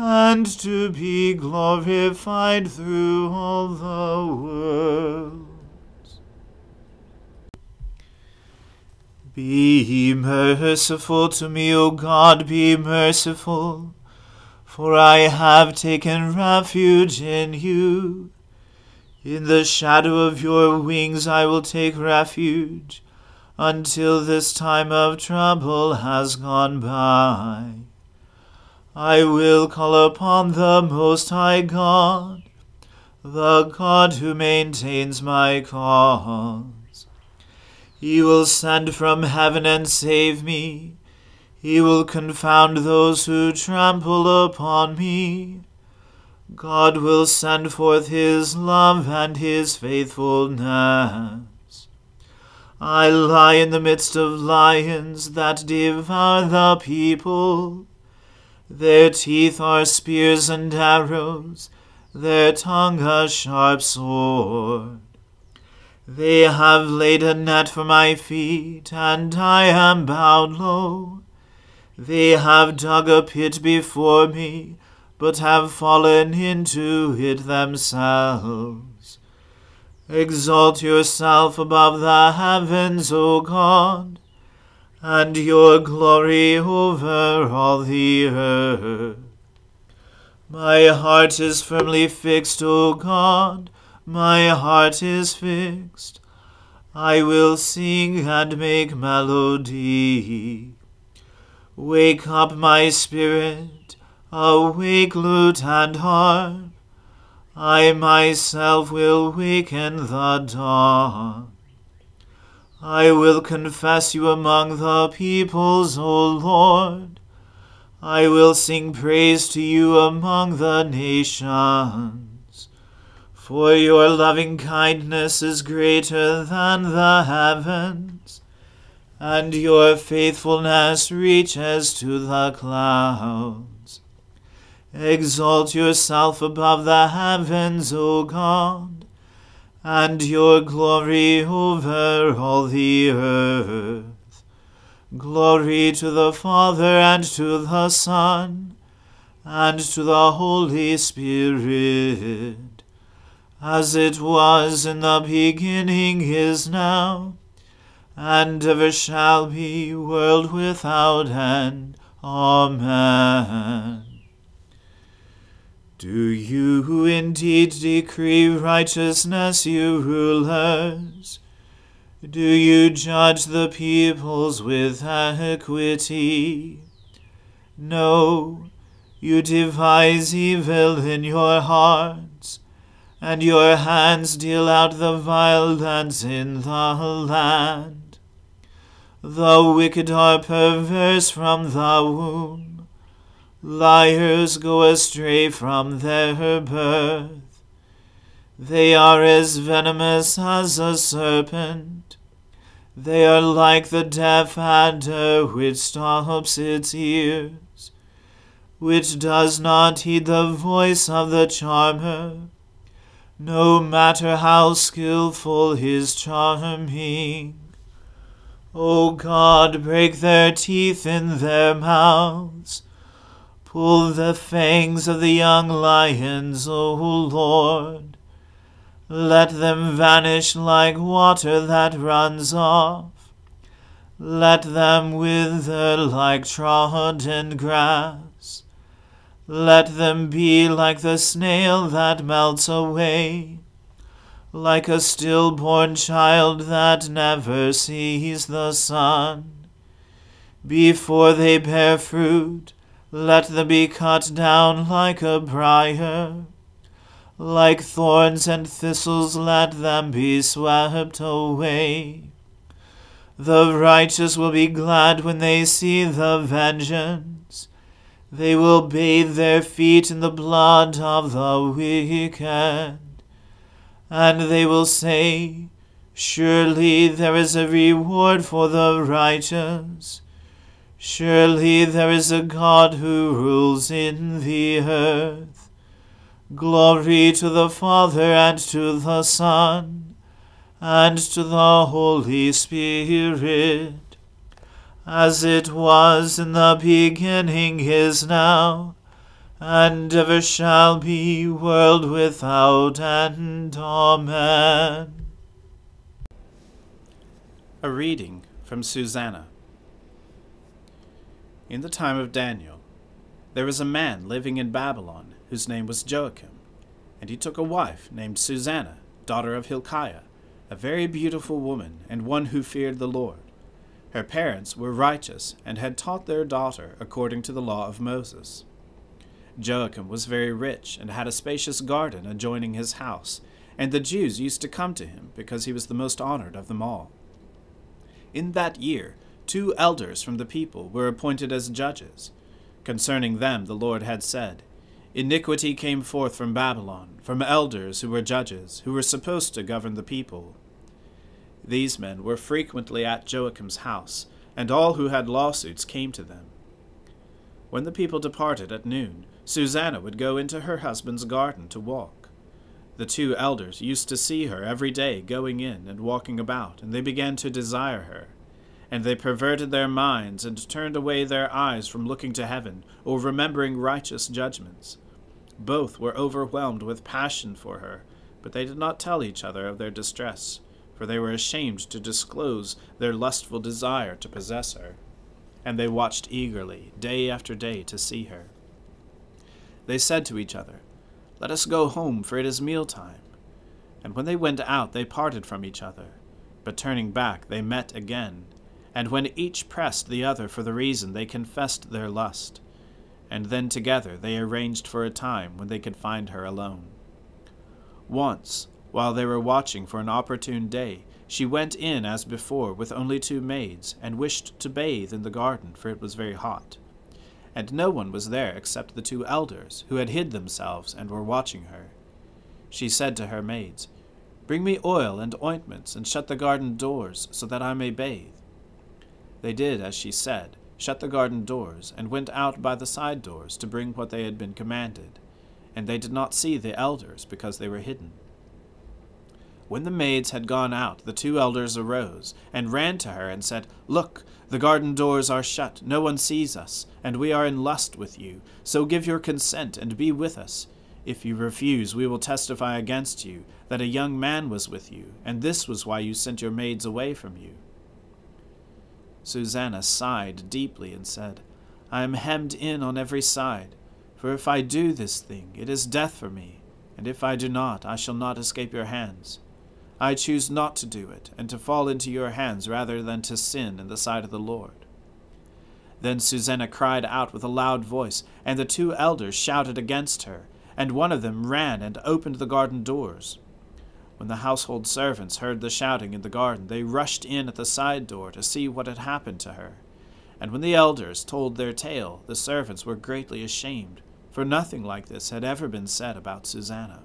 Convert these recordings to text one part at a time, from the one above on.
and to be glorified through all the worlds. Be merciful to me, O God, be merciful, for I have taken refuge in you. In the shadow of your wings I will take refuge until this time of trouble has gone by. I will call upon the Most High God, the God who maintains my cause. He will send from heaven and save me. He will confound those who trample upon me. God will send forth his love and his faithfulness. I lie in the midst of lions that devour the people. Their teeth are spears and arrows, their tongue a sharp sword. They have laid a net for my feet, and I am bowed low. They have dug a pit before me but have fallen into it themselves. Exalt yourself above the heavens, O God, and your glory over all the earth. My heart is firmly fixed, O God, my heart is fixed. I will sing and make melody. Wake up my spirit, awake lute and harp. I myself will waken the dawn. I will confess you among the peoples, O Lord. I will sing praise to you among the nations. For your loving kindness is greater than the heavens, and your faithfulness reaches to the clouds. Exalt yourself above the heavens, O God and your glory over all the earth. Glory to the Father and to the Son and to the Holy Spirit, as it was in the beginning is now, and ever shall be, world without end. Amen. Do you indeed decree righteousness, you rulers? Do you judge the peoples with equity? No, you devise evil in your hearts, and your hands deal out the violence in the land. The wicked are perverse from the womb Liars go astray from their birth. They are as venomous as a serpent. They are like the deaf adder which stops its ears, which does not heed the voice of the charmer, no matter how skilful his charming. O God, break their teeth in their mouths Pull the fangs of the young lions, O Lord. Let them vanish like water that runs off. Let them wither like trodden grass. Let them be like the snail that melts away, like a stillborn child that never sees the sun. Before they bear fruit, let them be cut down like a briar. Like thorns and thistles, let them be swept away. The righteous will be glad when they see the vengeance. They will bathe their feet in the blood of the wicked. And they will say, Surely there is a reward for the righteous Surely there is a God who rules in the earth. Glory to the Father and to the Son and to the Holy Spirit, as it was in the beginning is now, and ever shall be, world without end. Amen. A reading from Susanna. In the time of Daniel, there was a man living in Babylon whose name was Joachim, and he took a wife named Susanna, daughter of Hilkiah, a very beautiful woman and one who feared the Lord. Her parents were righteous and had taught their daughter according to the law of Moses. Joachim was very rich and had a spacious garden adjoining his house, and the Jews used to come to him because he was the most honored of them all. In that year, two elders from the people were appointed as judges. Concerning them the Lord had said, Iniquity came forth from Babylon, from elders who were judges, who were supposed to govern the people. These men were frequently at Joachim's house, and all who had lawsuits came to them. When the people departed at noon, Susanna would go into her husband's garden to walk. The two elders used to see her every day going in and walking about, and they began to desire her. And they perverted their minds, and turned away their eyes from looking to heaven, or remembering righteous judgments. Both were overwhelmed with passion for her, but they did not tell each other of their distress, for they were ashamed to disclose their lustful desire to possess her. And they watched eagerly, day after day, to see her. They said to each other, Let us go home, for it is mealtime. And when they went out, they parted from each other. But turning back, they met again And when each pressed the other for the reason, they confessed their lust. And then together they arranged for a time when they could find her alone. Once, while they were watching for an opportune day, she went in as before with only two maids, and wished to bathe in the garden, for it was very hot. And no one was there except the two elders, who had hid themselves and were watching her. She said to her maids, Bring me oil and ointments, and shut the garden doors, so that I may bathe. They did as she said, shut the garden doors, and went out by the side doors to bring what they had been commanded. And they did not see the elders, because they were hidden. When the maids had gone out, the two elders arose, and ran to her, and said, Look, the garden doors are shut, no one sees us, and we are in lust with you. So give your consent, and be with us. If you refuse, we will testify against you that a young man was with you, and this was why you sent your maids away from you. Susanna sighed deeply and said, I am hemmed in on every side, for if I do this thing, it is death for me, and if I do not, I shall not escape your hands. I choose not to do it, and to fall into your hands rather than to sin in the sight of the Lord. Then Susanna cried out with a loud voice, and the two elders shouted against her, and one of them ran and opened the garden doors. When the household servants heard the shouting in the garden, they rushed in at the side door to see what had happened to her. And when the elders told their tale, the servants were greatly ashamed, for nothing like this had ever been said about Susanna.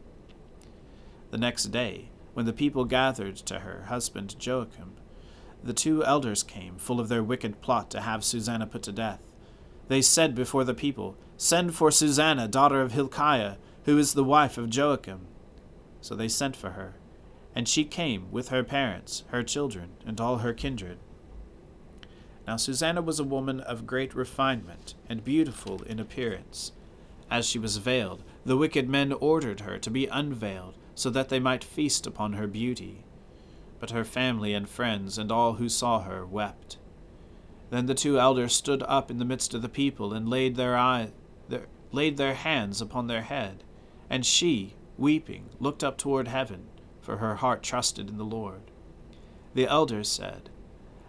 The next day, when the people gathered to her husband Joachim, the two elders came, full of their wicked plot to have Susanna put to death. They said before the people, Send for Susanna, daughter of Hilkiah, who is the wife of Joachim. So they sent for her and she came with her parents, her children, and all her kindred. Now Susanna was a woman of great refinement, and beautiful in appearance. As she was veiled, the wicked men ordered her to be unveiled, so that they might feast upon her beauty. But her family and friends and all who saw her wept. Then the two elders stood up in the midst of the people, and laid their, eye, their, laid their hands upon their head. And she, weeping, looked up toward heaven for her heart trusted in the Lord. The elders said,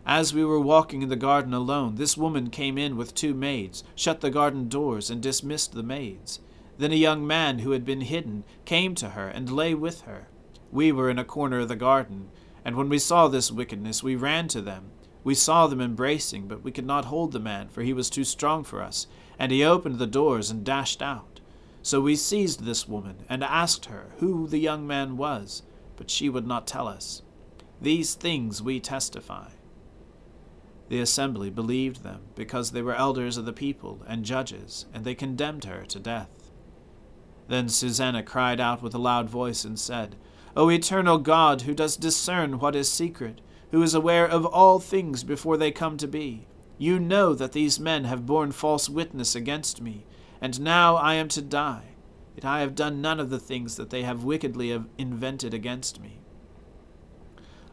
As we were walking in the garden alone, this woman came in with two maids, shut the garden doors, and dismissed the maids. Then a young man who had been hidden came to her and lay with her. We were in a corner of the garden, and when we saw this wickedness, we ran to them. We saw them embracing, but we could not hold the man, for he was too strong for us, and he opened the doors and dashed out. So we seized this woman and asked her who the young man was but she would not tell us. These things we testify. The assembly believed them, because they were elders of the people and judges, and they condemned her to death. Then Susanna cried out with a loud voice and said, O eternal God, who does discern what is secret, who is aware of all things before they come to be, you know that these men have borne false witness against me, and now I am to die. Yet I have done none of the things that they have wickedly invented against me.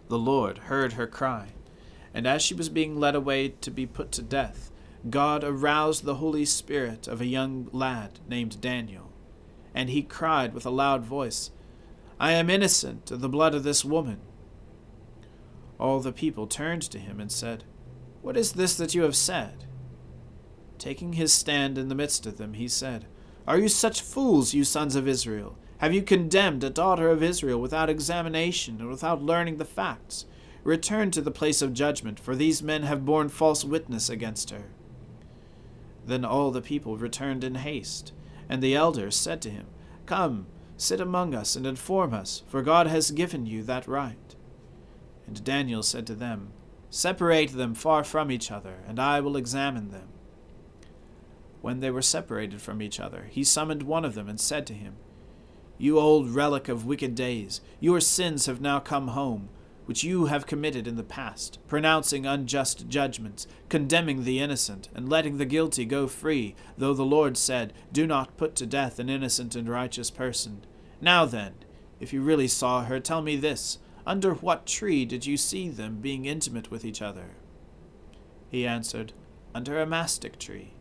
The Lord heard her cry, and as she was being led away to be put to death, God aroused the Holy Spirit of a young lad named Daniel, and he cried with a loud voice, I am innocent of the blood of this woman. All the people turned to him and said, What is this that you have said? Taking his stand in the midst of them, he said, are you such fools, you sons of Israel? Have you condemned a daughter of Israel without examination and without learning the facts? Return to the place of judgment, for these men have borne false witness against her. Then all the people returned in haste, and the elders said to him, Come, sit among us and inform us, for God has given you that right. And Daniel said to them, Separate them far from each other, and I will examine them. When they were separated from each other, he summoned one of them and said to him, You old relic of wicked days, your sins have now come home, which you have committed in the past, pronouncing unjust judgments, condemning the innocent, and letting the guilty go free, though the Lord said, Do not put to death an innocent and righteous person. Now then, if you really saw her, tell me this Under what tree did you see them being intimate with each other? He answered, Under a mastic tree.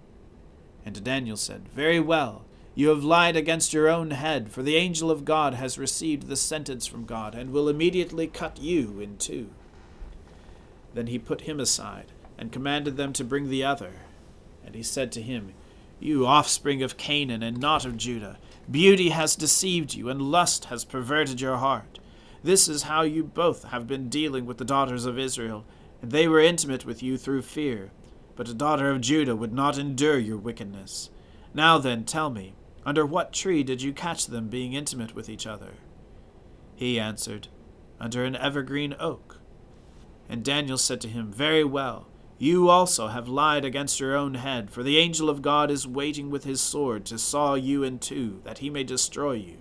And Daniel said, Very well. You have lied against your own head, for the angel of God has received the sentence from God, and will immediately cut you in two. Then he put him aside, and commanded them to bring the other. And he said to him, You offspring of Canaan, and not of Judah, beauty has deceived you, and lust has perverted your heart. This is how you both have been dealing with the daughters of Israel, and they were intimate with you through fear. But a daughter of Judah would not endure your wickedness. Now then, tell me, under what tree did you catch them being intimate with each other? He answered, Under an evergreen oak. And Daniel said to him, Very well. You also have lied against your own head, for the angel of God is waiting with his sword to saw you in two, that he may destroy you.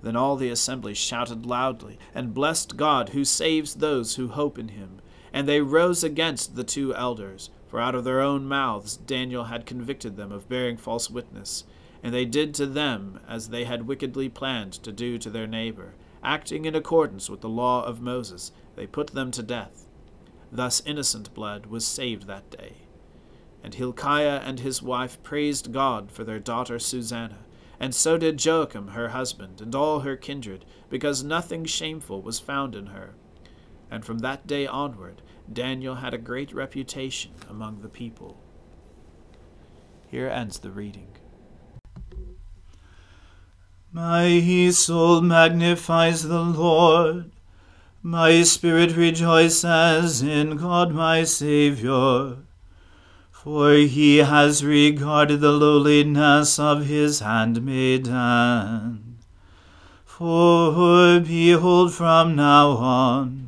Then all the assembly shouted loudly, and blessed God, who saves those who hope in him. And they rose against the two elders, for out of their own mouths Daniel had convicted them of bearing false witness. And they did to them as they had wickedly planned to do to their neighbor. Acting in accordance with the law of Moses, they put them to death. Thus innocent blood was saved that day. And Hilkiah and his wife praised God for their daughter Susanna and so did Joachim her husband, and all her kindred, because nothing shameful was found in her. And from that day onward, Daniel had a great reputation among the people. Here ends the reading. My soul magnifies the Lord. My spirit rejoices in God my Saviour for he has regarded the lowliness of his handmaiden. For behold, from now on,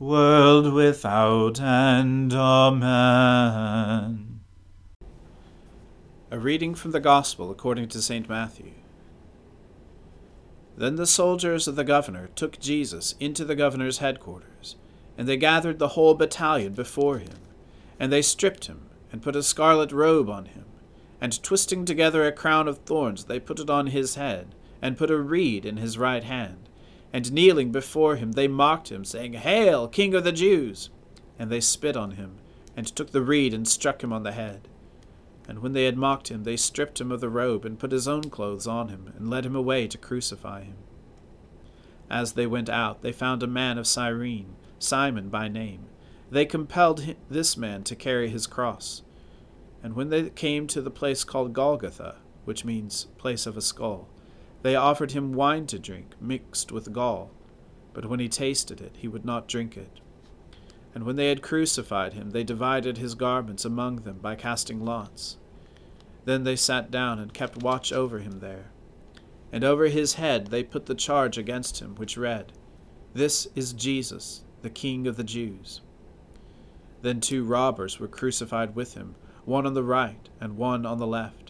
world without end. Amen. A reading from the Gospel according to St. Matthew. Then the soldiers of the governor took Jesus into the governor's headquarters, and they gathered the whole battalion before him. And they stripped him, and put a scarlet robe on him, and twisting together a crown of thorns, they put it on his head, and put a reed in his right hand. And kneeling before him, they mocked him, saying, Hail, King of the Jews! And they spit on him, and took the reed and struck him on the head. And when they had mocked him, they stripped him of the robe, and put his own clothes on him, and led him away to crucify him. As they went out, they found a man of Cyrene, Simon by name. They compelled this man to carry his cross. And when they came to the place called Golgotha, which means place of a skull, they offered him wine to drink, mixed with gall. But when he tasted it, he would not drink it. And when they had crucified him, they divided his garments among them by casting lots. Then they sat down and kept watch over him there. And over his head they put the charge against him, which read, This is Jesus, the King of the Jews. Then two robbers were crucified with him, one on the right and one on the left.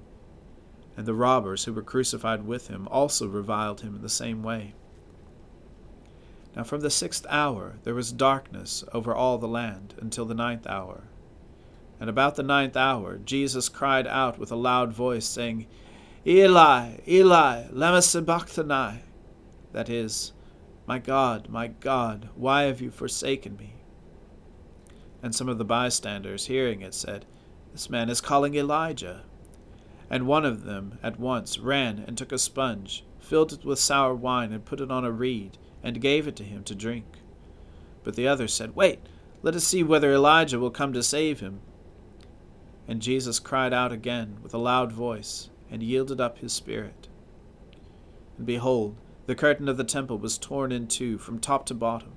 And the robbers who were crucified with him also reviled him in the same way. Now from the sixth hour there was darkness over all the land until the ninth hour. And about the ninth hour Jesus cried out with a loud voice, saying, Eli, Eli, lama sabachthani? That is, My God, my God, why have you forsaken me? And some of the bystanders, hearing it, said, This man is calling Elijah. And one of them at once ran and took a sponge, filled it with sour wine, and put it on a reed, and gave it to him to drink. But the other said, Wait, let us see whether Elijah will come to save him. And Jesus cried out again with a loud voice, and yielded up his spirit. And behold, the curtain of the temple was torn in two from top to bottom,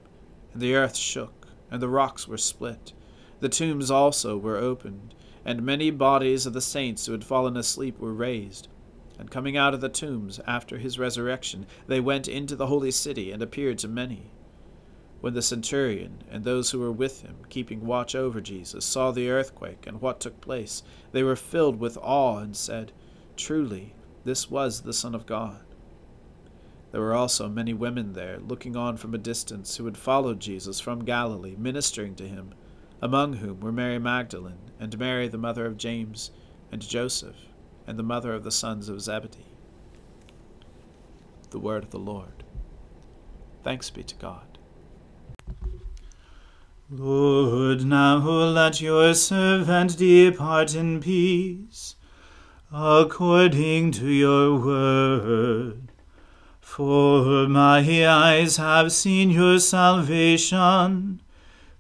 and the earth shook, and the rocks were split. The tombs also were opened, and many bodies of the saints who had fallen asleep were raised. And coming out of the tombs after his resurrection, they went into the holy city and appeared to many. When the centurion and those who were with him, keeping watch over Jesus, saw the earthquake and what took place, they were filled with awe and said, Truly, this was the Son of God. There were also many women there, looking on from a distance, who had followed Jesus from Galilee, ministering to him, among whom were Mary Magdalene, and Mary the mother of James, and Joseph, and the mother of the sons of Zebedee. The word of the Lord. Thanks be to God. Lord, now let your servant depart in peace, according to your word. For my eyes have seen your salvation,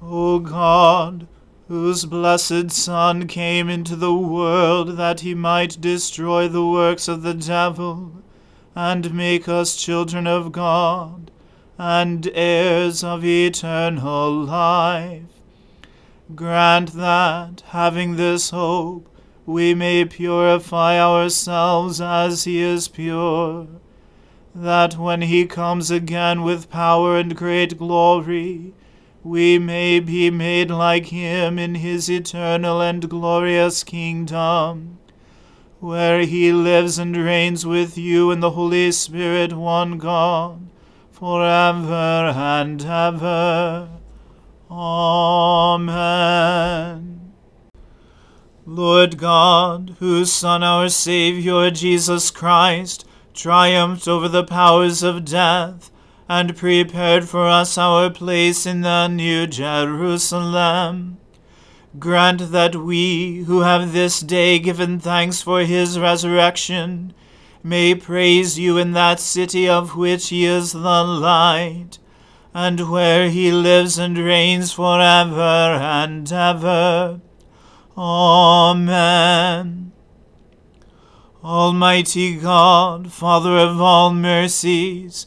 O God, whose blessed Son came into the world that he might destroy the works of the devil and make us children of God and heirs of eternal life. Grant that, having this hope, we may purify ourselves as he is pure, that when he comes again with power and great glory, we may be made like him in his eternal and glorious kingdom, where he lives and reigns with you in the Holy Spirit, one God, for ever and ever. Amen. Lord God, whose Son, our Saviour, Jesus Christ, triumphed over the powers of death, and prepared for us our place in the New Jerusalem. Grant that we, who have this day given thanks for his resurrection, may praise you in that city of which he is the light, and where he lives and reigns for ever and ever. Amen. Almighty God, Father of all mercies,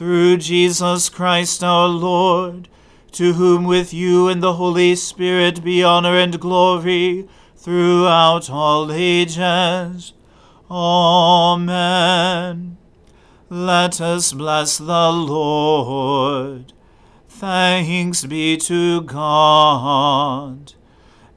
through Jesus Christ our Lord, to whom with you and the Holy Spirit be honor and glory throughout all ages. Amen. Let us bless the Lord. Thanks be to God.